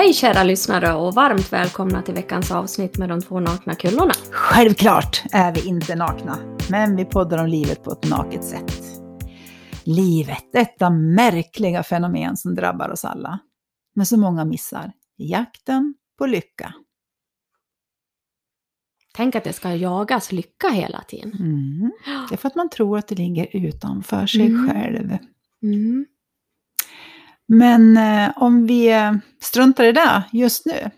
Hej kära lyssnare och varmt välkomna till veckans avsnitt med de två nakna kullorna. Självklart är vi inte nakna, men vi poddar om livet på ett naket sätt. Livet, detta märkliga fenomen som drabbar oss alla. Men så många missar. Jakten på lycka. Tänk att det ska jagas lycka hela tiden. Mm. Det är för att man tror att det ligger utanför sig Mm. själv. Mm. Men eh, om vi eh, struntar i det just nu,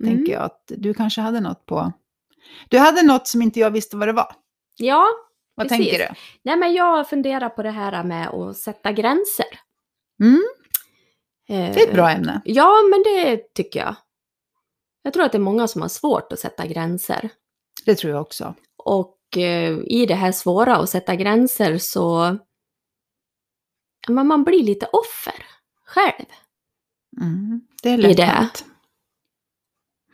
Mm. tänker jag att du kanske hade något på... Du hade något som inte jag visste vad det var. Ja, Vad Precis. tänker du? nej men jag funderar på det här med att sätta gränser. Mm, Eh, det är ett bra ämne. Ja, men det tycker jag. Jag tror att det är många som har svårt att sätta gränser. Det tror jag också. Och eh, i det här svåra att sätta gränser så... Men man blir lite offer själv. Mm, det är lätt hänt.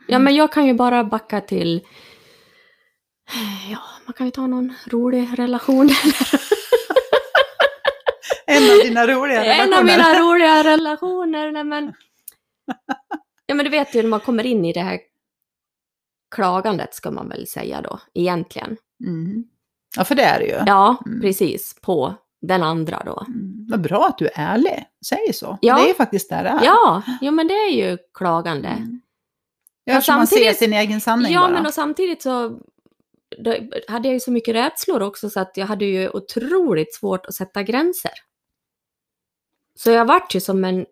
Ja, men jag kan ju bara backa till... Ja, man kan ju ta någon rolig relation. En av dina roliga en relationer. av mina roliga relationer. Nej, men... Ja, men du vet ju när man kommer in i det här klagandet ska man väl säga då, egentligen. Mm. Ja, för det är det ju. Ja, Mm. precis. På den andra då. Mm. Vad bra att du är ärlig. Säg så. Ja. Det är ju faktiskt där det är. Ja, jo men det är ju klagande. Mm. Ja, man ser sin egen sanning Ja, bara. men och samtidigt så hade jag ju så mycket rädslor också så att jag hade ju otroligt svårt att sätta gränser. Så jag vart ju som en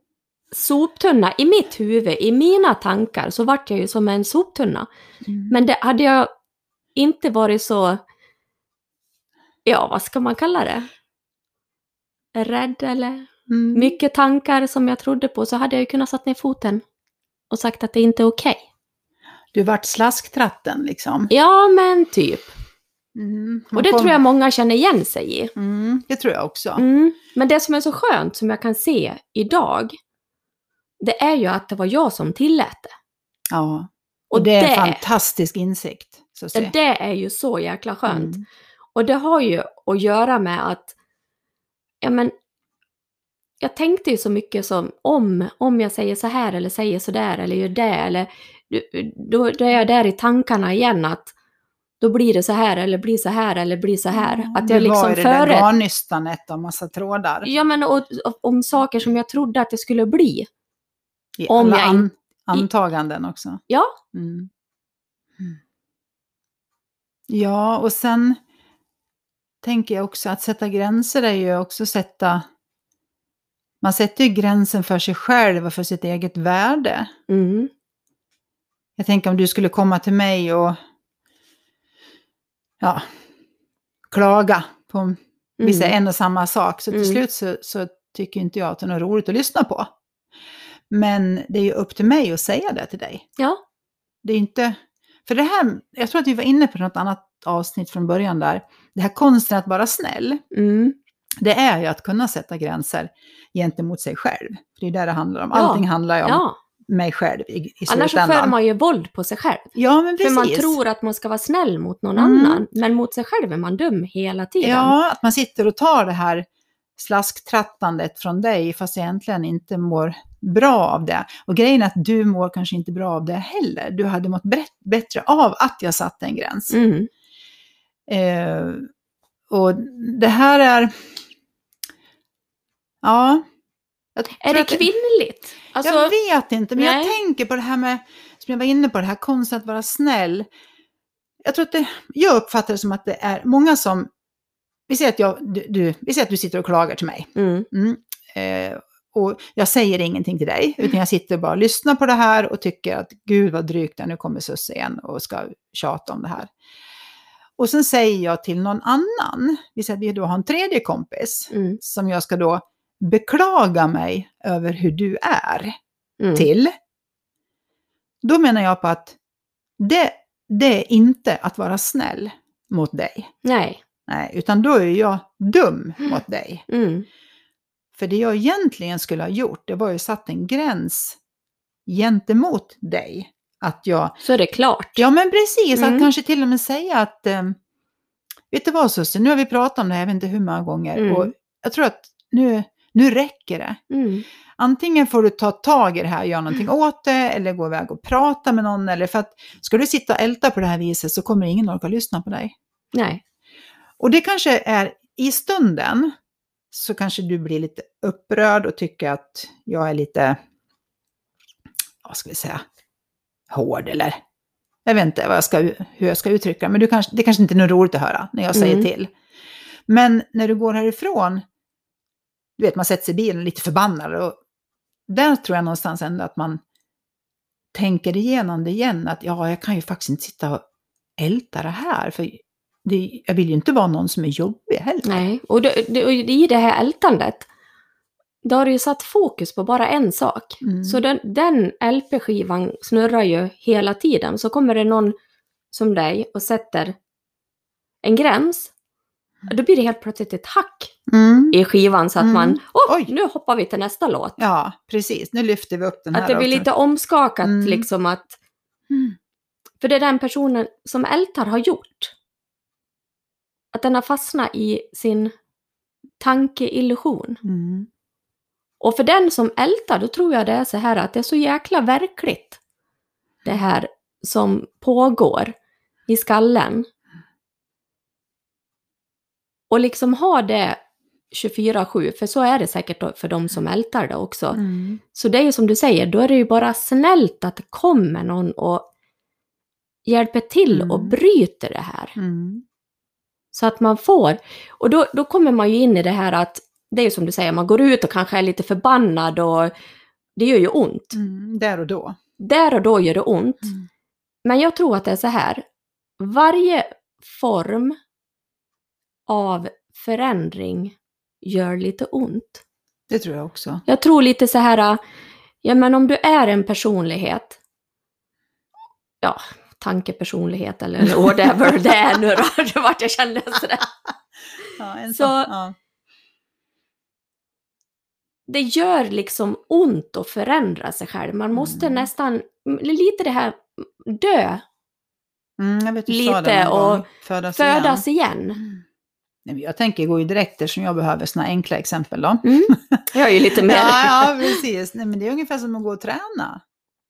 soptunna i mitt huvud, i mina tankar så vart jag ju som en soptunna. Mm. Men det hade jag inte varit så, ja vad ska man kalla det? Rädd eller Mm. mycket tankar som jag trodde på så hade jag ju kunnat satt ner foten och sagt att det inte är okej. Du vart slasktratten liksom. Ja, men typ. Mm. Och det kom- tror jag många känner igen sig i. Mm, det tror jag också. Mm. Men det som är så skönt, som jag kan se idag, det är ju att det var jag som tillät det. Ja. Och det är en det- fantastisk insikt. Så. Det är ju så jäkla skönt. Mm. Och det har ju att göra med att, ja men, jag tänkte ju så mycket som om, om jag säger så här eller säger så där eller gör det eller då, då är jag där i tankarna igen att då blir det så här eller blir så här eller blir så här. Ja, att jag var liksom i det där före... garnnystanet av massa trådar. Ja men och, och, om saker som jag trodde att det skulle bli. I om alla jag an- antaganden också. Ja. Mm. Mm. Ja, och sen tänker jag också att sätta gränser är ju också sätta... Man sätter ju gränsen för sig själv och för sitt eget värde. Mm. Jag tänker om du skulle komma till mig och ja, klaga på Mm. en och samma sak. Så till Mm. slut så, så tycker inte jag att det är något roligt att lyssna på. Men det är ju upp till mig att säga det till dig. Ja. Det är inte... För det här, jag tror att vi var inne på något annat avsnitt från början där. Det här konsten att vara snäll, Mm. det är ju att kunna sätta gränser gentemot sig själv. För det är där det handlar om. Ja. Allting handlar ju om ja. mig själv i, i Annars så för slutändan. man ju våld på sig själv. Ja, men precis. För man tror att man ska vara snäll mot någon Mm. annan. Men mot sig själv är man dum hela tiden. Ja, att man sitter och tar det här slasktrattandet från dig fast egentligen inte mår bra av det. Och grejen är att du mår kanske inte bra av det heller. Du hade mått bättre av att jag satte en gräns. Mm. Eh, och det här är... Ja. Jag Är det kvinnligt? Alltså, jag vet inte, men jag nej. tänker på det här med, som jag var inne på, det här konsten att vara snäll. Jag tror att det, jag uppfattar det som att det är många som, vi säger att, jag, du, du, vi säger att du sitter och klagar till mig. mm. Mm. Eh, och jag säger ingenting till dig, utan jag sitter bara och lyssnar på det här och tycker att gud vad drygt det är, nu kommer Susse igen och ska tjata om det här. Och sen säger jag till någon annan, vi säger att vi då har en tredje kompis, Mm. som jag ska då beklaga mig över hur du är Mm. till. Då menar jag på att det, det är inte att vara snäll mot dig. Nej. Nej, utan då är jag dum Mm. mot dig. Mm. För det jag egentligen skulle ha gjort, det var ju satt en gräns gentemot dig. Att jag, Så är det klart. ja men precis, Mm. att kanske till och med säga att, eh, vet du vad Susse, nu har vi pratat om det här, jag vet inte hur många gånger, Mm. och jag tror att nu Nu räcker det. Mm. Antingen får du ta tag i det här och göra någonting åt det, eller gå iväg och prata med någon. Eller för att ska du sitta och älta på det här viset så kommer ingen orka lyssna på dig. Nej. Och det kanske är i stunden så kanske du blir lite upprörd och tycker att jag är lite, vad ska vi säga, hård eller jag vet inte vad jag ska, hur jag ska uttrycka men du kanske, det kanske inte är något roligt att höra när jag säger Mm. till. Men när du går härifrån, du vet man sätter sig i bilen lite förbannad och där tror jag någonstans ändå att man tänker igenom det igen, att ja, jag kan ju faktiskt inte sitta och älta det här, för det, jag vill ju inte vara någon som är jobbig heller. Nej. Och, det, det, och i det här ältandet, då har du ju satt fokus på bara en sak. Mm. Så den, den LP-skivan snurrar ju hela tiden. Så kommer det någon som dig och sätter en gräns. Då blir det helt plötsligt ett hack Mm. i skivan så att Mm. man, åh, Oj. nu hoppar vi till nästa låt. Ja, precis. Nu lyfter vi upp den här. Att det blir lite omskakat Mm. liksom att, Mm. för det är den personen som ältar har gjort. Att den har fastnat i sin tankeillusion. Mm. Och för den som ältar, då tror jag det är så här att det är så jäkla verkligt. Det här som pågår i skallen. Och liksom ha det 24-7, för så är det säkert för de som ältar det också. Mm. Så det är ju som du säger, då är det ju bara snällt att det kommer någon och hjälper till och Mm. bryter det här. Mm. Så att man får, och då, då kommer man ju in i det här att, det är ju som du säger, man går ut och kanske är lite förbannad och det gör ju ont. Mm. Där och då. Där och då gör det ont. Mm. Men jag tror att det är så här, varje form av förändring gör lite ont. Det tror jag också. Jag tror lite så här, ja men om du är en personlighet, ja, tankepersonlighet eller whatever det är nu då, vart jag kände sådär. Ja, Så- ja. Det gör liksom ont att förändra sig själv. Man måste Mm. nästan, lite det här, dö, Mm, jag vet du sa lite och. Födas, födas igen. igen. Mm. Jag tänker gå ju direkt eftersom jag behöver såna enkla exempel då. Mm. Jag är ju lite mer... Ja, ja, precis. Nej, men det är ungefär som att gå och träna.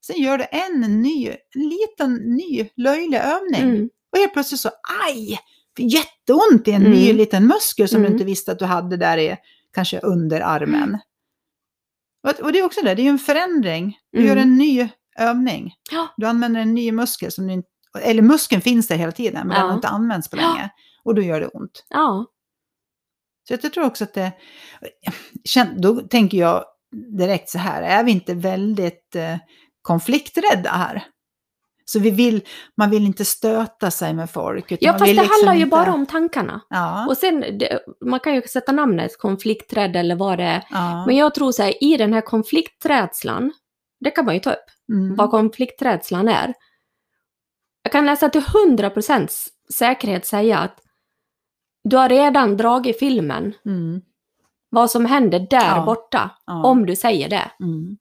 Sen gör du en ny, en liten ny löjlig övning. Mm. Och helt plötsligt så, aj! Jätteont i en Mm. ny liten muskel som du Mm. inte visste att du hade där i, kanske under armen. Och, det är också det, det är ju en förändring. Du Mm. gör en ny övning. Ja. Du använder en ny muskel som du eller muskeln finns där hela tiden, men Ja. den har inte använts på länge. Och då gör det ont. Ja. Så jag tror också att det, då tänker jag direkt så här, är vi inte väldigt eh, konflikträdda här? Så vi vill, man vill inte stöta sig med folk. ja, fast det liksom handlar ju inte- bara om tankarna. Ja, Och sen, man kan ju sätta namnet konflikträdd eller vad det är. ja. Men jag tror så här, i den här konflikträdslan, det kan man ju ta upp, mm. vad konflikträdslan är. Jag kan nästan till 100% säkerhet säga att du har redan dragit filmen, Mm. vad som händer där Ja. borta, om du säger det. Mm.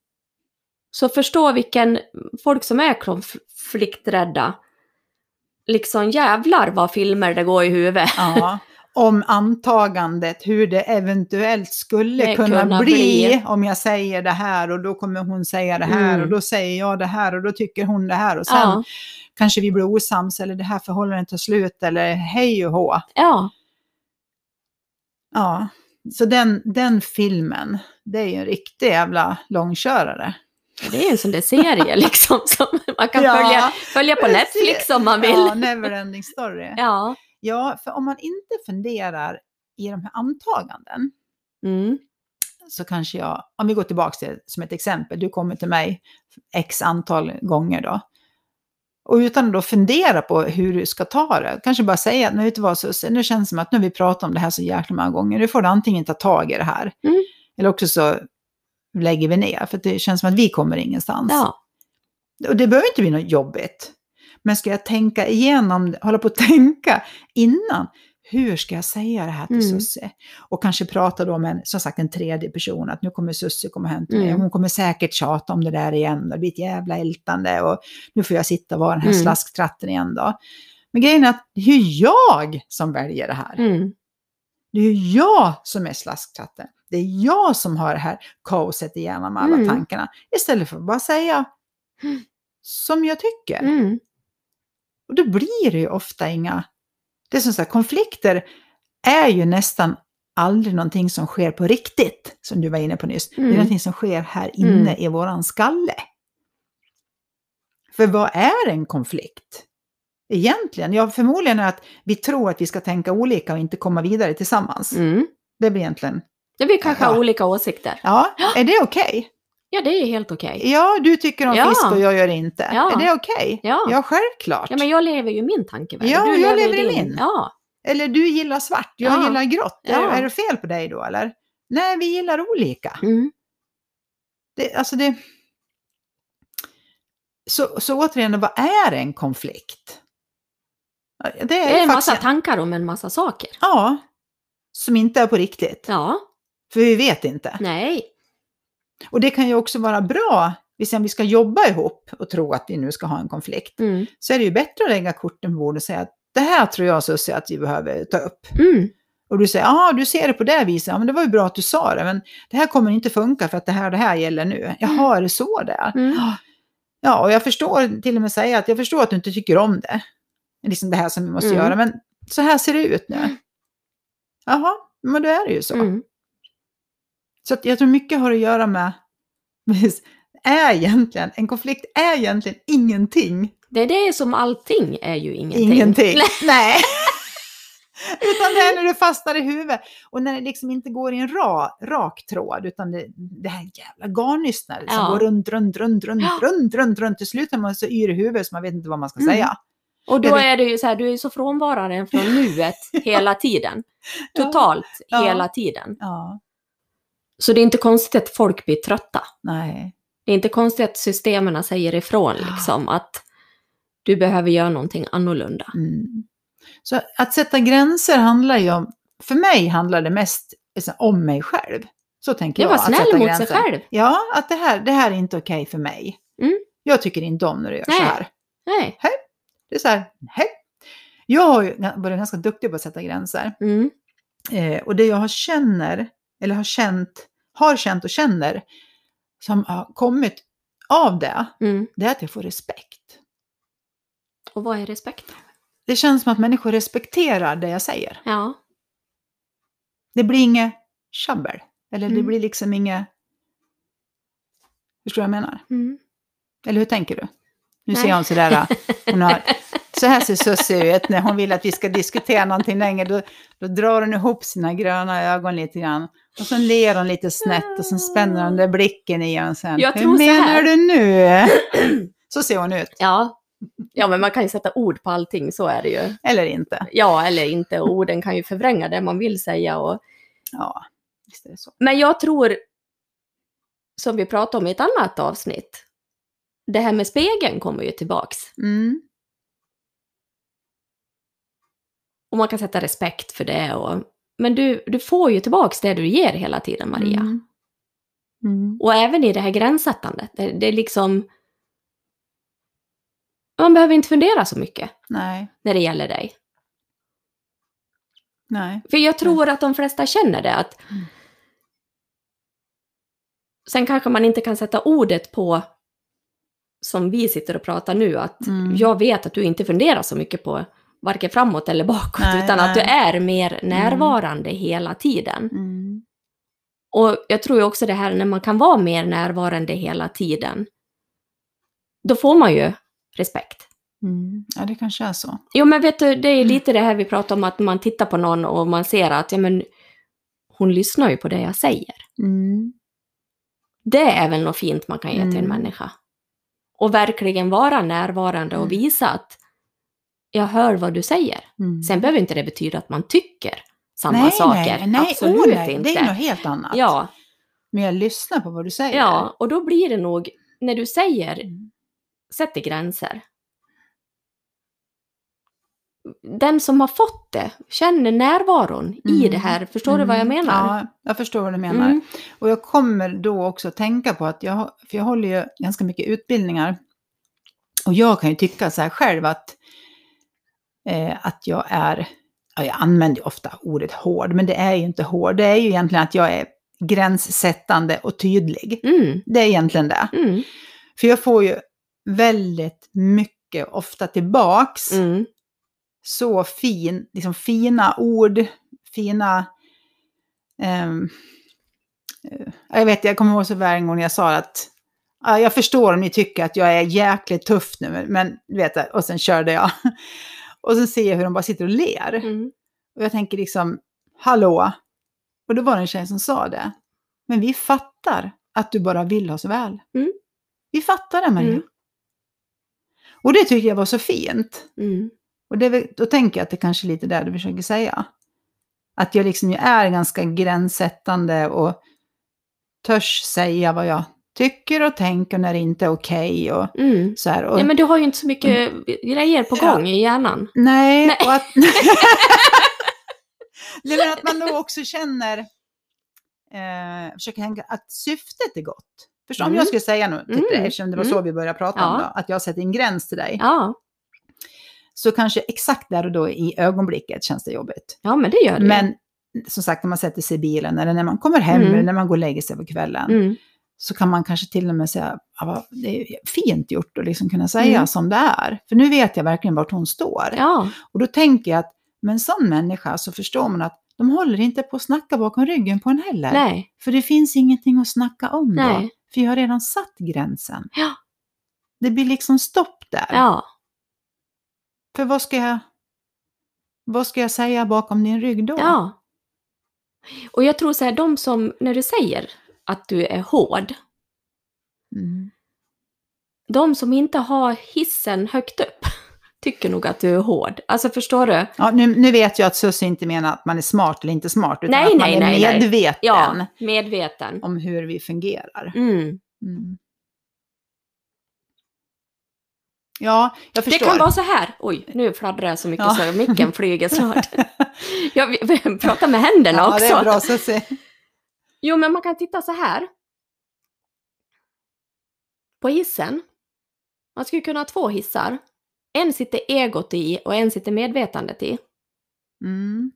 Så förstå vilken, folk som är konflikträdda, liksom jävlar vad filmer det går i huvudet. Ja. Om antagandet, hur det eventuellt skulle Det kunna, kunna bli, bli. om jag säger det här och då kommer hon säga det här Mm. och då säger jag det här och då tycker hon det här och sen Ja, kanske vi blir osams eller det här förhållandet tar slut eller hej och hå. ja, Ja, så den, den filmen, det är ju en riktig jävla långkörare. Det är en sån där serie liksom som man kan Ja, följa, följa på. Netflix om man vill. Ja, Neverending Story. Ja. Ja, för om man inte funderar i de här antaganden Mm. så kanske jag, om vi går tillbaka till som ett exempel, du kommer till mig x antal gånger då. Och utan att då fundera på hur du ska ta det, kanske bara säga att nu vet du vad Susse, nu känns det som att nu har vi pratat om det här så jäkla många gånger, nu får du antingen ta tag i det här, Mm. eller också så lägger vi ner, för det känns som att vi kommer ingenstans. ja. Och det behöver inte bli något jobbigt. Men ska jag tänka igenom, hålla på att tänka innan, hur ska jag säga det här till Mm. Susse? Och kanske prata då med en, som sagt, en tredje person, att nu kommer Susse komma hem till mig, Mm. hon kommer säkert tjata om det där igen, det blir ett jävla ältande och nu får jag sitta och vara den här Mm. slasktratten igen då. Men grejen är att det är jag som väljer det här. Mm. Det är jag som är slasktratten. Det är jag som har det här kaoset i hjärnan med alla Mm. tankarna. Istället för att bara säga Mm. som jag tycker. Mm. Och då blir det ju ofta inga... Det är som så här, konflikter är ju nästan aldrig någonting som sker på riktigt, som du var inne på nyss. Det är Mm. någonting som sker här inne Mm. i våran skalle. För vad är en konflikt? Egentligen, ja förmodligen är att vi tror att vi ska tänka olika och inte komma vidare tillsammans. Mm. Det blir egentligen, Det vi kanske har Ja. olika åsikter. ja, är det okej? Ja, det är helt okej. Ja, du tycker om Ja. fisk och jag gör det inte. Ja. Är det okej? Ja. ja, självklart. Ja, men jag lever ju min tankevärld. Ja, och jag lever i din. min. Ja. Eller du gillar svart, jag Ja. gillar grått. Är, Ja. är det fel på dig då eller? Nej, vi gillar olika. Mm. Det, alltså det... Så, så återigen, vad är en konflikt? Det är, Det är en massa tankar om en massa saker. Ja, som inte är på riktigt. Ja, För vi vet inte. nej. Och det kan ju också vara bra, om vi ska jobba ihop och tro att vi nu ska ha en konflikt. Mm. Så är det ju bättre att lägga korten på bordet och säga att det här tror jag Susie att vi behöver ta upp. Mm. Och du säger, ja du ser det på det viset, ja men det var ju bra att du sa det, men det här kommer inte funka för att det här det här gäller nu. Jaha, är det så det är? Mm. Ja, och jag förstår till och med säga att jag förstår att du inte tycker om det. Liksom det här som vi måste Mm. göra, men så här ser det ut nu. Jaha, men då är det ju så. Mm. Så jag tror mycket har att göra med, är egentligen, en konflikt är egentligen ingenting. Det är det som allting är ju ingenting. Ingenting. Nej. utan det är när det fastnar i huvudet. Och när det liksom inte går i en ra, rak tråd, utan det, det här jävla garnnystan som Ja. går runt, runt, runt, runt, Ja. runt, runt, runt. Till slut är man så yr i huvudet så man vet inte vad man ska Mm. säga. Och då Är det- ju så här, du är ju så frånvarande från nuet hela tiden. Totalt Ja. hela tiden. Ja, Så det är inte konstigt att folk blir trötta. nej. Det är inte konstigt att systemen säger ifrån liksom att du behöver göra någonting annorlunda. Mm. Så att sätta gränser handlar ju om, för mig handlar det mest liksom, om mig själv. Så tänker Jag jag. var att snäll sätta mot gränser. sig själv. Ja, att det här, det här är inte okej för mig. Mm. Jag tycker inte om när du gör Nej. så här. Nej. Det är så här, hej. Jag har ju varit ganska duktig på att sätta gränser. Mm. Eh, och det jag har känner, eller har känt, har känt och känner, som har kommit av det, Mm. det är att jag får respekt. Och vad är respekt? Det känns som att människor respekterar det jag säger. Ja. Det blir inget tjabbel. Eller det Mm. blir liksom inget... Förstår du vad jag menar? Mm. Eller hur tänker du? Nu ser hon sådär, hon har, så här ser Susie ut när hon vill att vi ska diskutera någonting längre. Då, då drar hon ihop sina gröna ögon lite grann. Och så ler hon lite snett och så spänner hon den blicken i en sen. Jag Hur menar du nu? Så ser hon ut. Ja. ja, men man kan ju sätta ord på allting, så är det ju. Eller inte. Ja, eller inte. Och orden kan ju förvränga det man vill säga. Och... Ja, visst är det så. Men jag tror, som vi pratade om i ett annat avsnitt, det här med spegeln kommer ju tillbaks. Mm. Och man kan sätta respekt för det. Och... Men du, du får ju tillbaks det du ger hela tiden, Maria. Mm. Mm. Och även i det här gränssättandet. Det, det är liksom... Man behöver inte fundera så mycket Nej, när det gäller dig. nej. För jag tror att de flesta känner det. Att... Mm. Sen kanske man inte kan sätta ordet på, som vi sitter och pratar nu, att Mm. jag vet att du inte funderar så mycket på varken framåt eller bakåt, Nej, utan att du nej. är mer närvarande hela tiden. Mm. Och jag tror ju också det här när man kan vara mer närvarande hela tiden, då får man ju respekt. Mm. Ja, det kanske är så. Jo, men vet du, det är Mm. lite det här vi pratar om, att man tittar på någon och man ser att, ja men, hon lyssnar ju på det jag säger. Mm. Det är väl något fint man kan ge till en Mm. människa. Och verkligen vara närvarande och Mm. visa att jag hör vad du säger. Mm. Sen behöver inte det betyda att man tycker samma nej, saker. Nej, nej, Absolut oh, nej. inte. det är något helt annat. ja, Men jag lyssnar på vad du säger. ja, och då blir det nog, när du säger, Mm. sätter gränser. Den som har fått det känner närvaron i Mm. det här. Förstår du vad jag Mm. menar? Ja, jag förstår vad du menar. Mm. Och jag kommer då också tänka på att jag, för jag håller ju ganska mycket utbildningar. Och jag kan ju tycka så här själv att, eh, att jag är, ja, jag använder ju ofta ordet hård, men det är ju inte hård. Det är ju egentligen att jag är, gränssättande och tydlig. Mm. Det är egentligen det. Mm. För jag får ju väldigt mycket, ofta tillbaks, Mm. Så fin, liksom fina ord, fina... ehm, eh, jag vet, jag kommer ihåg så väl en gång när jag sa att ja, jag förstår om ni tycker att jag är jäkligt tuff nu, men- du vet, och sen körde jag. Och så ser jag hur de bara sitter och ler. Mm. Och jag tänker liksom, hallå? Och då var det en tjej som sa det. Men vi fattar att du bara vill oss väl. Mm. Vi fattar det, Maria. Mm. Och det tyckte jag var så fint. Mm. Och det, då tänker jag att det kanske är lite där du försöker säga. Att jag liksom är ganska gränssättande och törs säga vad jag tycker och tänker när det inte är okej och Mm. så här. Och, Ja, men du har ju inte så mycket grejer på Ja. gång i hjärnan. nej, Nej. och att... men att man då också känner, eh, försöker tänka att syftet är gott. Förstår du? Om Mm. jag skulle säga något till Mm. dig, eftersom det var så Mm. vi började prata om Ja. då, att jag sätter en gräns till dig. Ja, Så kanske exakt där och då i ögonblicket känns det jobbigt. ja men det gör det. Men som sagt, när man sätter sig i bilen eller när man kommer hem Mm. eller när man går och lägger sig på kvällen Mm. så kan man kanske till och med säga det är fint gjort att liksom kunna säga Mm. som det är. För nu vet jag verkligen vart hon står. Ja, Och då tänker jag att med en sån människa så förstår man att de håller inte på att snacka bakom ryggen på en heller. nej. För det finns ingenting att snacka om då. Nej. För jag har redan satt gränsen. Ja. Det blir liksom stopp där. Ja, vad ska jag, vad ska jag säga bakom din rygg då? ja. Och jag tror så här, de som, när du säger att du är hård, Mm. de som inte har hissen högt upp tycker nog att du är hård. Alltså förstår du? Ja, nu, nu vet jag att Susie inte menar att man är smart eller inte smart, utan Nej, att man nej, är nej, nej. medveten Ja, medveten. om hur vi fungerar. Mm. Mm. Ja, jag Det förstår. kan vara så här. Oj, nu fladdrar jag så mycket Ja. så micken flyger snart. Jag vill prata med händerna ja, också. det är bra Susie. Jo, men man kan titta så här. På hissen. Man skulle kunna ha två hissar. En sitter egot i och en sitter medvetandet i. Mm.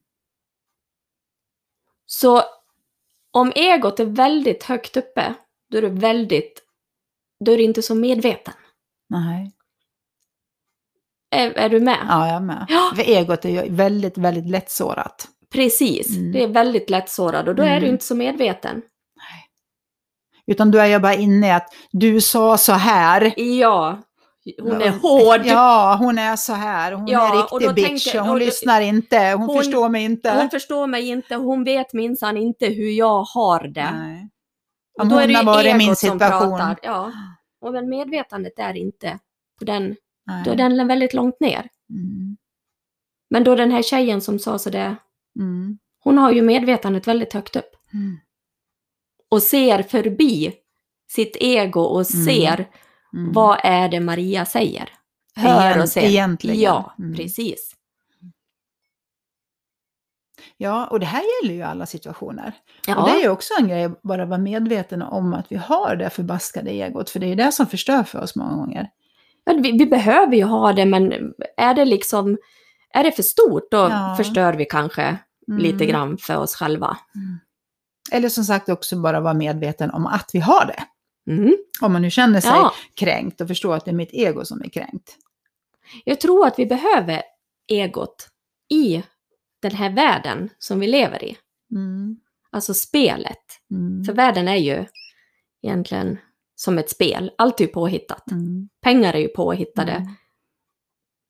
Så om egot är väldigt högt uppe, då är du väldigt, då är du inte så medveten. Nej. Är, är du med? Ja, jag är med. Ja. För egot är ju väldigt, väldigt lättsårat. Precis, Mm. det är väldigt lättsårad och då är du Mm. inte så medveten. Utan då är jag bara inne i att du sa så här. Ja, hon är hård. Ja, hon är så här. Hon Ja, är riktig bitch. tänker- hon då- lyssnar inte. Hon, Hon- förstår mig inte. Hon förstår mig inte, hon vet minsann inte hur jag har det. Nej. Och då är hon det har ju varit i min situation. pratar. Ja. Och men medvetandet är inte på den, Nej. då är den väldigt långt ner. Mm. Men då den här tjejen som sa sådär, Mm. hon har ju medvetandet väldigt högt upp. Mm. Och ser förbi sitt ego och Mm. ser Mm. vad är det Maria säger. Hör och ser. egentligen. Ja, Mm. precis. Ja, och det här gäller ju alla situationer. Ja, Och det är ju också en grej, bara vara medveten om att vi har det förbaskade egot. För det är ju det som förstör för oss många gånger. Vi, vi behöver ju ha det, men är det liksom, är det för stort då Ja. förstör vi kanske Mm. lite grann för oss själva. Eller som sagt också bara vara medveten om att vi har det. Mm. Om man nu känner sig Ja, kränkt och förstår att det är mitt ego som är kränkt. jag tror att vi behöver egot i den här världen som vi lever i. Mm. Alltså spelet. Mm. För världen är ju egentligen som ett spel. Allt är ju påhittat. Mm. Pengar är ju påhittade. Mm.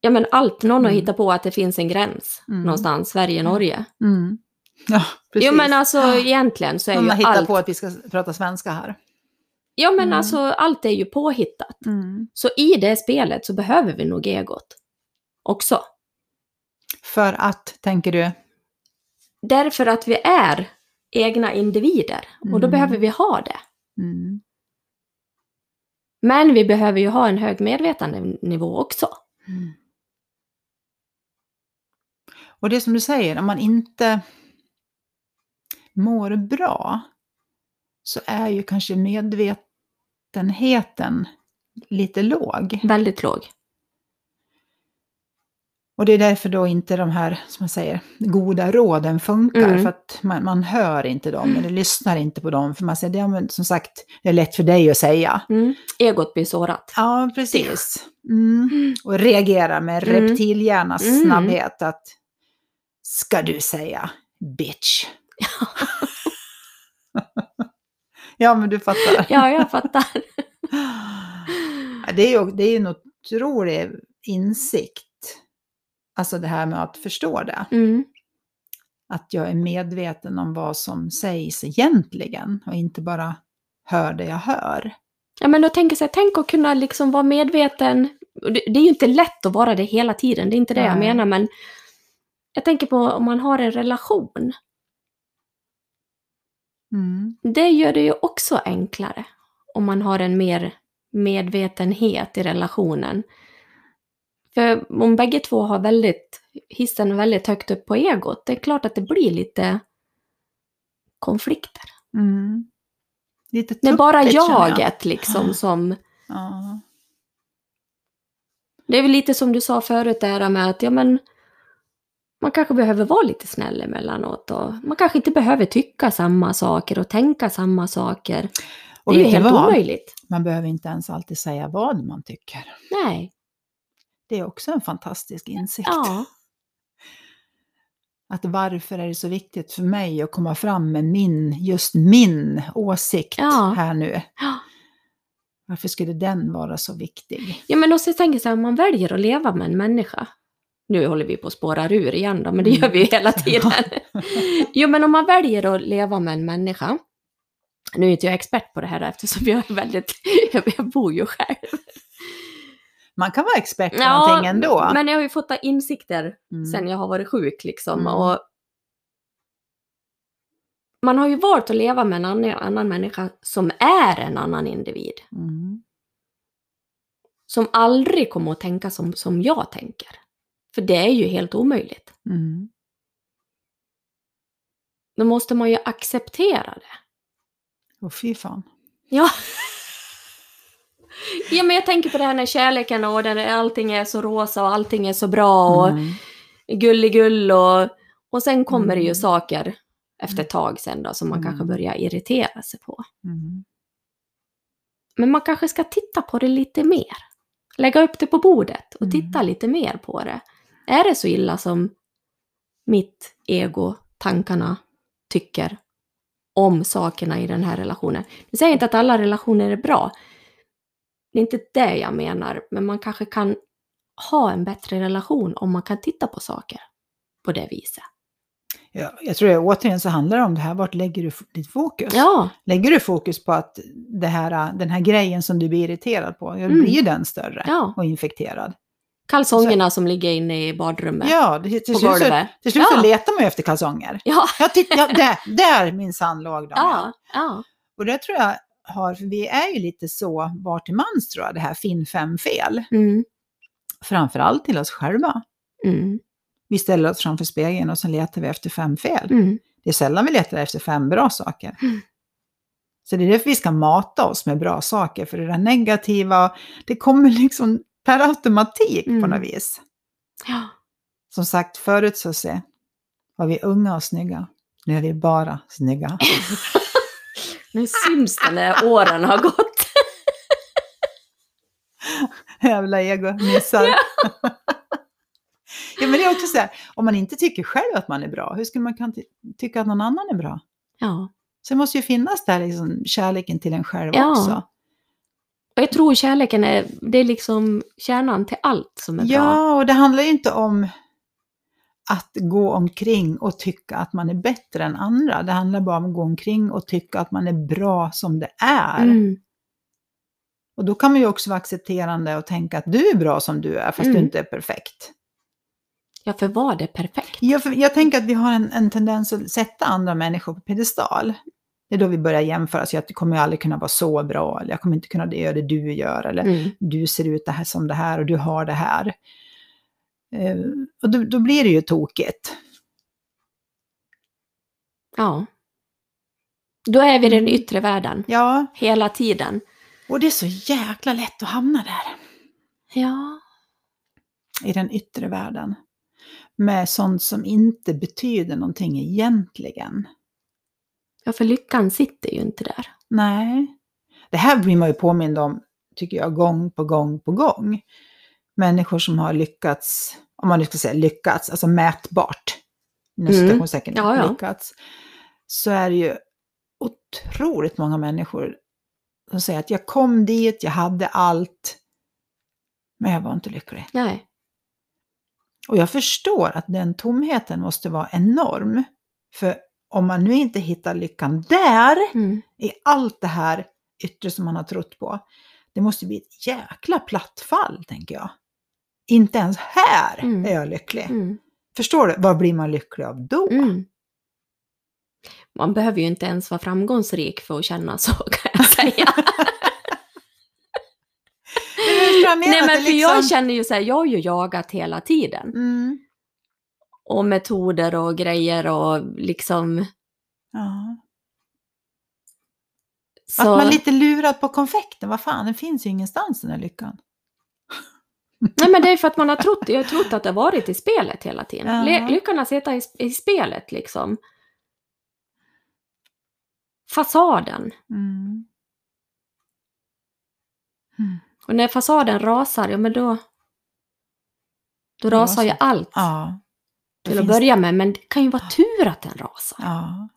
Ja men allt, någon har Mm. hittat på att det finns en gräns Mm. någonstans, Sverige, Norge. Mm. Ja, precis. Jo men alltså egentligen så är Någon ju har hittat allt... på att vi ska prata svenska här. Ja men Mm. alltså allt är ju påhittat. Mm. Så i det spelet så behöver vi nog egot också. För att, tänker du? Därför att vi är egna individer och då Mm. behöver vi ha det. Men vi behöver ju ha en hög medvetandenivå också. Mm. Och det som du säger, om man inte mår bra så är ju kanske medvetenheten lite låg. Väldigt låg. Och det är därför då inte de här, som man säger, goda råden funkar. Mm. För att man, man hör inte dem, eller lyssnar inte på dem. För man säger, ja, men som sagt, det är lätt för dig att säga. Mm. Egot blir sårat. Ja, precis. Mm. Och reagera med Mm. reptilhjärnas Mm. snabbhet att, ska du säga bitch? ja, men du fattar. Ja, jag fattar. Ja, Det är ju det är ju en otrolig insikt. Alltså det här med att förstå det. Mm. Att jag är medveten om vad som sägs egentligen och inte bara hör det jag hör. Ja, men då tänker jag tänk att kunna liksom vara medveten. Det, är ju inte lätt att vara det hela tiden, det är inte det jag Nej. menar, men jag tänker på om man har en relation. Mm. Det gör det ju också enklare om man har en mer medvetenhet i relationen. För om bägge två har väldigt, hissen väldigt högt upp på egot, det är klart att det blir lite konflikter. Mm. Lite Det är bara tuppigt, känner jag. jaget liksom som... Ja. Det är väl lite som du sa förut där med att ja men man kanske behöver vara lite snäll emellanåt och man kanske inte behöver tycka samma saker och tänka samma saker. Och det är ju helt vad? omöjligt. Man behöver inte ens alltid säga vad man tycker. Nej. Det är också en fantastisk insikt. Ja. Att varför är det så viktigt för mig att komma fram med min, just min åsikt Ja. här nu? Ja. Varför skulle den vara så viktig? Ja men också tänker så här, om man väljer att leva med en människa. Nu håller vi på att spåra ur igen då, men det gör vi ju hela tiden. Jo men om man väljer att leva med en människa. Nu är inte jag expert på det här eftersom jag är väldigt, jag bor ju själv. Man kan vara expert på någonting ändå. men jag har ju fått insikter Mm. sen jag har varit sjuk liksom. Mm. Och man har ju valt att leva med en annan, annan människa som är en annan individ. Mm. Som aldrig kommer att tänka som, som jag tänker. För det är ju helt omöjligt. Mm. Då måste man ju acceptera det. Och fy fan. Ja. Ja, men jag tänker på det här när kärleken och där allting är så rosa och allting är så bra och Mm. gulligull och, och sen kommer det ju Mm. saker efter ett tag sen då som man Mm. kanske börjar irritera sig på. Mm. Men man kanske ska titta på det lite mer. Lägga upp det på bordet och Mm. titta lite mer på det. Är det så illa som mitt ego, tankarna, tycker om sakerna i den här relationen? Jag säger inte att alla relationer är bra. Det är inte det jag menar, men man kanske kan ha en bättre relation om man kan titta på saker på det viset. Ja, jag tror det, återigen så handlar det om det här, vart lägger du ditt fokus? Ja, Lägger du fokus på att det här, den här grejen som du blir irriterad på, Mm. blir ju den större ja. och infekterad. Kalsongerna som ligger inne i badrummet. Ja, det, till på slut, så, till slut Ja. så letar man ju efter kalsonger. Ja, Ja, titta, ja, där, där minsann låg de. ja, ja. Och det tror jag har, för vi är ju lite så var till mans tror jag, det här finn fem fel. Mm, Framförallt till oss själva. mm, Vi ställer oss framför spegeln och så letar vi efter fem fel. mm. Det är sällan vi letar efter fem bra saker. Mm. Så det är därför vi ska mata oss med bra saker, för det där negativa, det kommer liksom per automatik på Mm. något vis. Ja. Som sagt, förut så se, var vi unga och snygga. Nu är vi bara snygga. Nu syns det när åren har gått. Jävla ego-nissar. ja, men det är också så här, om man inte tycker själv att man är bra, hur skulle man kunna ty- tycka att någon annan är bra? Ja. Så det måste ju finnas där liksom, kärleken till en själv Ja. också. Och jag tror kärleken är, det är liksom kärnan till allt som är bra. Ja, och det handlar ju inte om att gå omkring och tycka att man är bättre än andra. Det handlar bara om att gå omkring och tycka att man är bra som det är. Mm. Och då kan man ju också vara accepterande och tänka att du är bra som du är, fast Mm. du inte är perfekt. Ja, för var det perfekt? Jag, jag tänker att vi har en, en tendens att sätta andra människor på pedestal. Det är då vi börjar jämföra, så jag kommer ju aldrig kunna vara så bra, eller jag kommer inte kunna göra det du gör, eller Mm. du ser ut det här som det här och du har det här. Eh, och då, då blir det ju tokigt. Ja. Då är vi i den Mm. yttre världen, Ja, hela tiden. och det är så jäkla lätt att hamna där, Ja. i den yttre världen. med sånt som inte betyder någonting egentligen. Ja, för lyckan sitter ju inte där. Nej. Det här blir man ju påmind om, tycker jag, gång på gång på gång. Människor som har lyckats, om man nu ska säga lyckats, alltså mätbart, inom Mm. citationstecken, Ja, ja. lyckats, så är det ju otroligt många människor som säger att jag kom dit, jag hade allt, men jag var inte lycklig. Nej. Och jag förstår att den tomheten måste vara enorm. För om man nu inte hittar lyckan där, Mm. i allt det här yttre som man har trott på, det måste bli ett jäkla platt fall, tänker jag. Inte ens här Mm. är jag lycklig. Mm. Förstår du? Vad blir man lycklig av då? Mm. Man behöver ju inte ens vara framgångsrik för att känna så, kan jag säga. Jag? Nej, men för liksom- jag känner ju så här, jag har ju jagat hela tiden. Mm. Och metoder och grejer och liksom... Ja. Så, Att man är lite lurad på konfekten, vad fan, den finns ju ingenstans den här lyckan. Nej, men det är för att man har trott, jag har trott att det har varit i spelet hela tiden. Ja. Le- Lyckan har suttit i, i spelet liksom. Fasaden. Mm. Mm. Och när fasaden rasar, ja men då... Då rasar ju allt Ja. Till att börja med, men det kan ju vara tur att den rasar. Ja.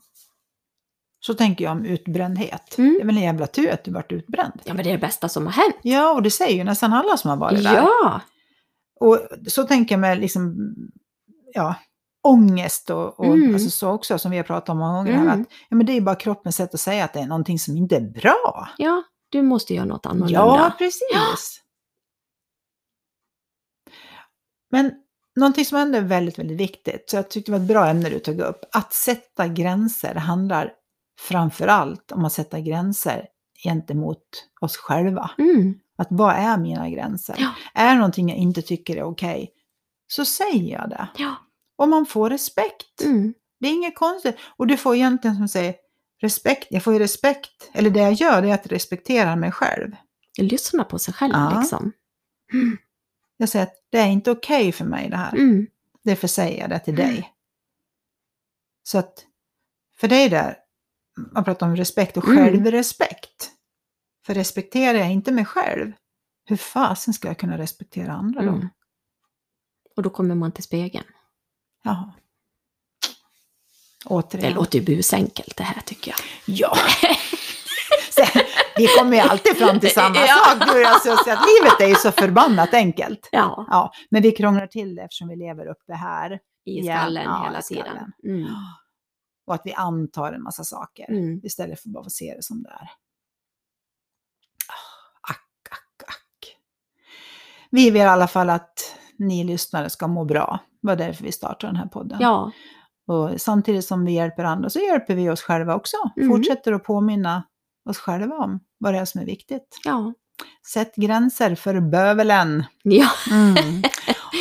Så tänker jag om utbrändhet. Mm. Det är väl en jävla tur att du vart utbränd. Ja, men det är det bästa som har hänt. Ja, och det säger ju nästan alla som har varit där. Ja! Och så tänker jag med liksom, ja, ångest och, och Mm. alltså så också som vi har pratat om många gånger. Här, Mm. att, ja, men det är bara kroppens sätt att säga att det är någonting som inte är bra. Ja, du måste göra något annorlunda. Ja, precis. Men någonting som ändå är väldigt, väldigt viktigt, så jag tyckte det var ett bra ämne du tog upp, att sätta gränser handlar framför allt om att sätta gränser gentemot oss själva. Mm. Att vad är mina gränser? Ja. Är det någonting jag inte tycker är okej, så säger jag det. Ja. Och man får respekt. Mm. Det är inget konstigt. Och du får egentligen som säger, respekt, jag får ju respekt, eller det jag gör det är att respektera mig själv. Lyssna på sig själv Ja. liksom. Jag säger att det är inte okej för mig det här. Mm. Därför säger jag det till Mm. dig. Så att för dig där, man pratar om respekt och Mm. självrespekt. För respekterar jag inte mig själv, hur fasen ska jag kunna respektera andra då? Mm. Och då kommer man till spegeln. Jaha. Det Återigen. låter ju busenkelt det här tycker jag. Ja. Sen, vi kommer ju alltid fram till samma Ja. sak, du och jag, så att livet är ju så förbannat enkelt. Ja, Ja, men vi krånglar till det eftersom vi lever uppe här. i skallen ja, hela i skallen. tiden. Mm. Och att vi antar en massa saker Mm. istället för bara att se det som det är. Ah, Ack, ack, ack. Vi vill i alla fall att ni lyssnare ska må bra. Det var därför vi startade den här podden. Ja, Och samtidigt som vi hjälper andra så hjälper vi oss själva också. Mm. Fortsätter att påminna oss själva om vad det är som är viktigt. ja. Sätt gränser för bövelen. ja. Mm.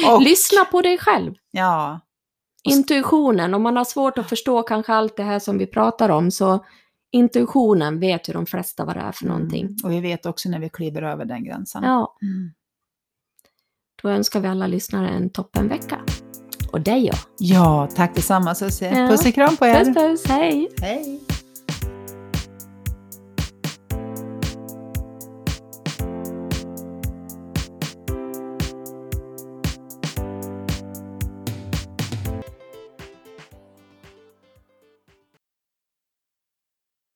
Och, Lyssna på dig själv. ja, Intuitionen, om man har svårt att förstå kanske allt det här som vi pratar om så intuitionen vet ju de flesta vad det är för någonting. Mm. Och vi vet också när vi kliver över den gränsen. Ja, Mm. då önskar vi alla lyssnare en toppenvecka. Och dig ja. Ja, tack detsamma Susie. Ja. Puss och kram på er. Puss puss, hej! Hej!